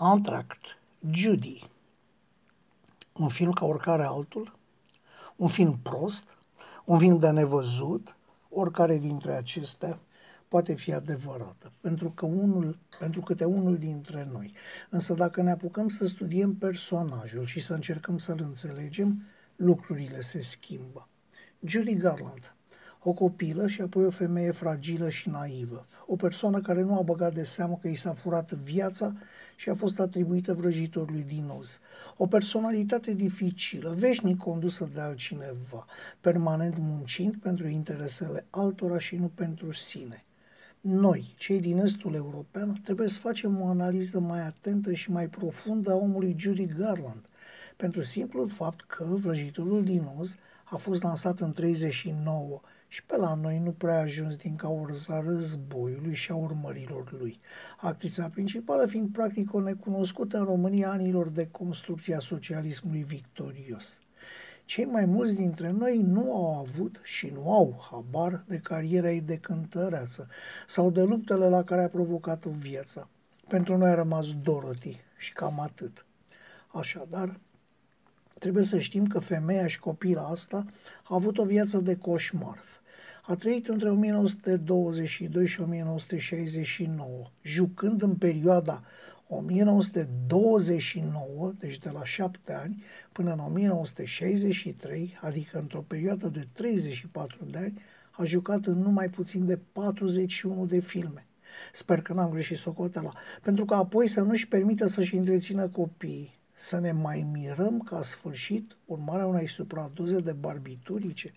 Antract, Judy. Un film ca oricare altul, un film prost, un film de nevăzut, oricare dintre acestea poate fi adevărată, pentru că unul, pentru câte unul dintre noi. Însă dacă ne apucăm să studiem personajul și să încercăm să-l înțelegem, lucrurile se schimbă. Judy Garland, o copilă și apoi o femeie fragilă și naivă, o persoană care nu a băgat de seamă că i s-a furat viața și a fost atribuită vrăjitorului din os. O personalitate dificilă, veșnic condusă de altcineva, permanent muncind pentru interesele altora și nu pentru sine. Noi, cei din estul european, trebuie să facem o analiză mai atentă și mai profundă a omului Judy Garland, pentru simplul fapt că vrăjitorul din os a fost lansat în 39 și pe la noi nu prea a ajuns din cauza războiului și a urmărilor lui. Actrița principală fiind practic o necunoscută în România anilor de construcție a socialismului victorios. Cei mai mulți dintre noi nu au avut și nu au habar de cariera ei de cântăreață sau de luptele la care a provocat-o viața. Pentru noi a rămas Dorothy și cam atât. Așadar, trebuie să știm că femeia și copila asta a avut o viață de coșmar. A trăit între 1922 și 1969, jucând în perioada 1929, deci de la 7 ani, până în 1963, adică într-o perioadă de 34 de ani, a jucat în numai puțin de 41 de filme. Sper că n-am greșit socoteala, pentru că apoi să nu-și permită să-și întrețină copiii. Să ne mai mirăm ca sfârșit urmarea unei supradoze de barbiturice.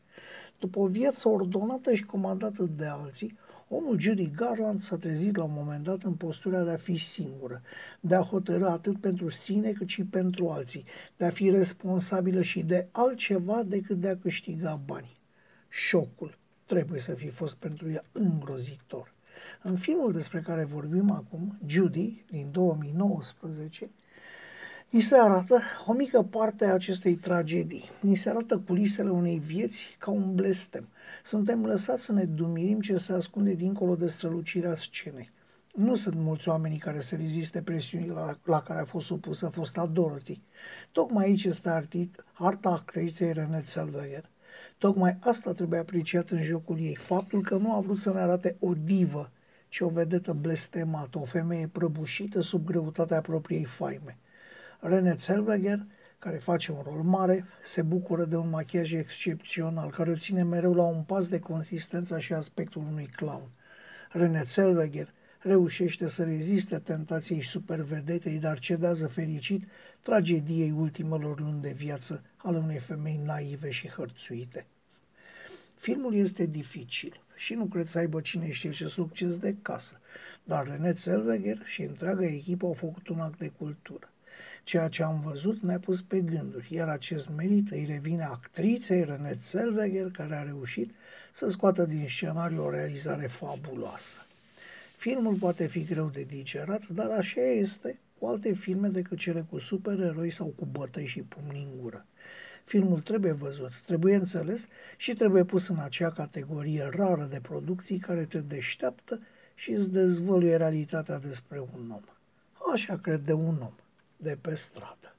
După o viață ordonată și comandată de alții, Omul Judy Garland s-a trezit la un moment dat în postura de a fi singură, de a hotărâ atât pentru sine cât și pentru alții, de a fi responsabilă și de altceva decât de a câștiga bani. Șocul trebuie să fi fost pentru ea îngrozitor. În filmul despre care vorbim acum, Judy, din 2019, Ni se arată o mică parte a acestei tragedii. Ni se arată culisele unei vieți ca un blestem. Suntem lăsați să ne dumirim ce se ascunde dincolo de strălucirea scenei. Nu sunt mulți oameni care să reziste presiunii la, la care a fost supusă fosta Dorothy. Tocmai aici este artit, arta actriței René Zellweger. Tocmai asta trebuie apreciat în jocul ei, faptul că nu a vrut să ne arate o divă, ci o vedetă blestemată, o femeie prăbușită sub greutatea propriei faime. René Zellweger, care face un rol mare, se bucură de un machiaj excepțional, care îl ține mereu la un pas de consistența și aspectul unui clown. René Zellweger reușește să reziste tentației supervedetei, dar cedează fericit tragediei ultimelor luni de viață ale unei femei naive și hărțuite. Filmul este dificil și nu cred să aibă cine știe ce succes de casă, dar René Zellweger și întreaga echipă au făcut un act de cultură. Ceea ce am văzut ne-a pus pe gânduri, iar acest merit îi revine actriței René Zellweger, care a reușit să scoată din scenariu o realizare fabuloasă. Filmul poate fi greu de digerat, dar așa este cu alte filme decât cele cu supereroi sau cu bătăi și pumni în gură. Filmul trebuie văzut, trebuie înțeles și trebuie pus în acea categorie rară de producții care te deșteaptă și îți dezvăluie realitatea despre un om. Așa cred de un om de pe stradă.